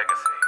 legacy.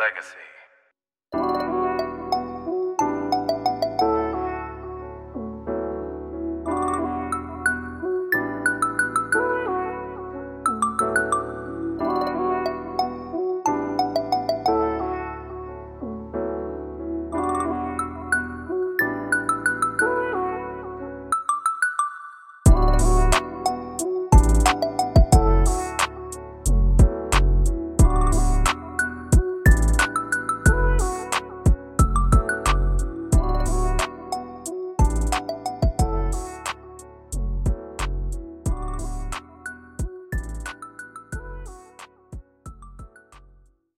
Legacy.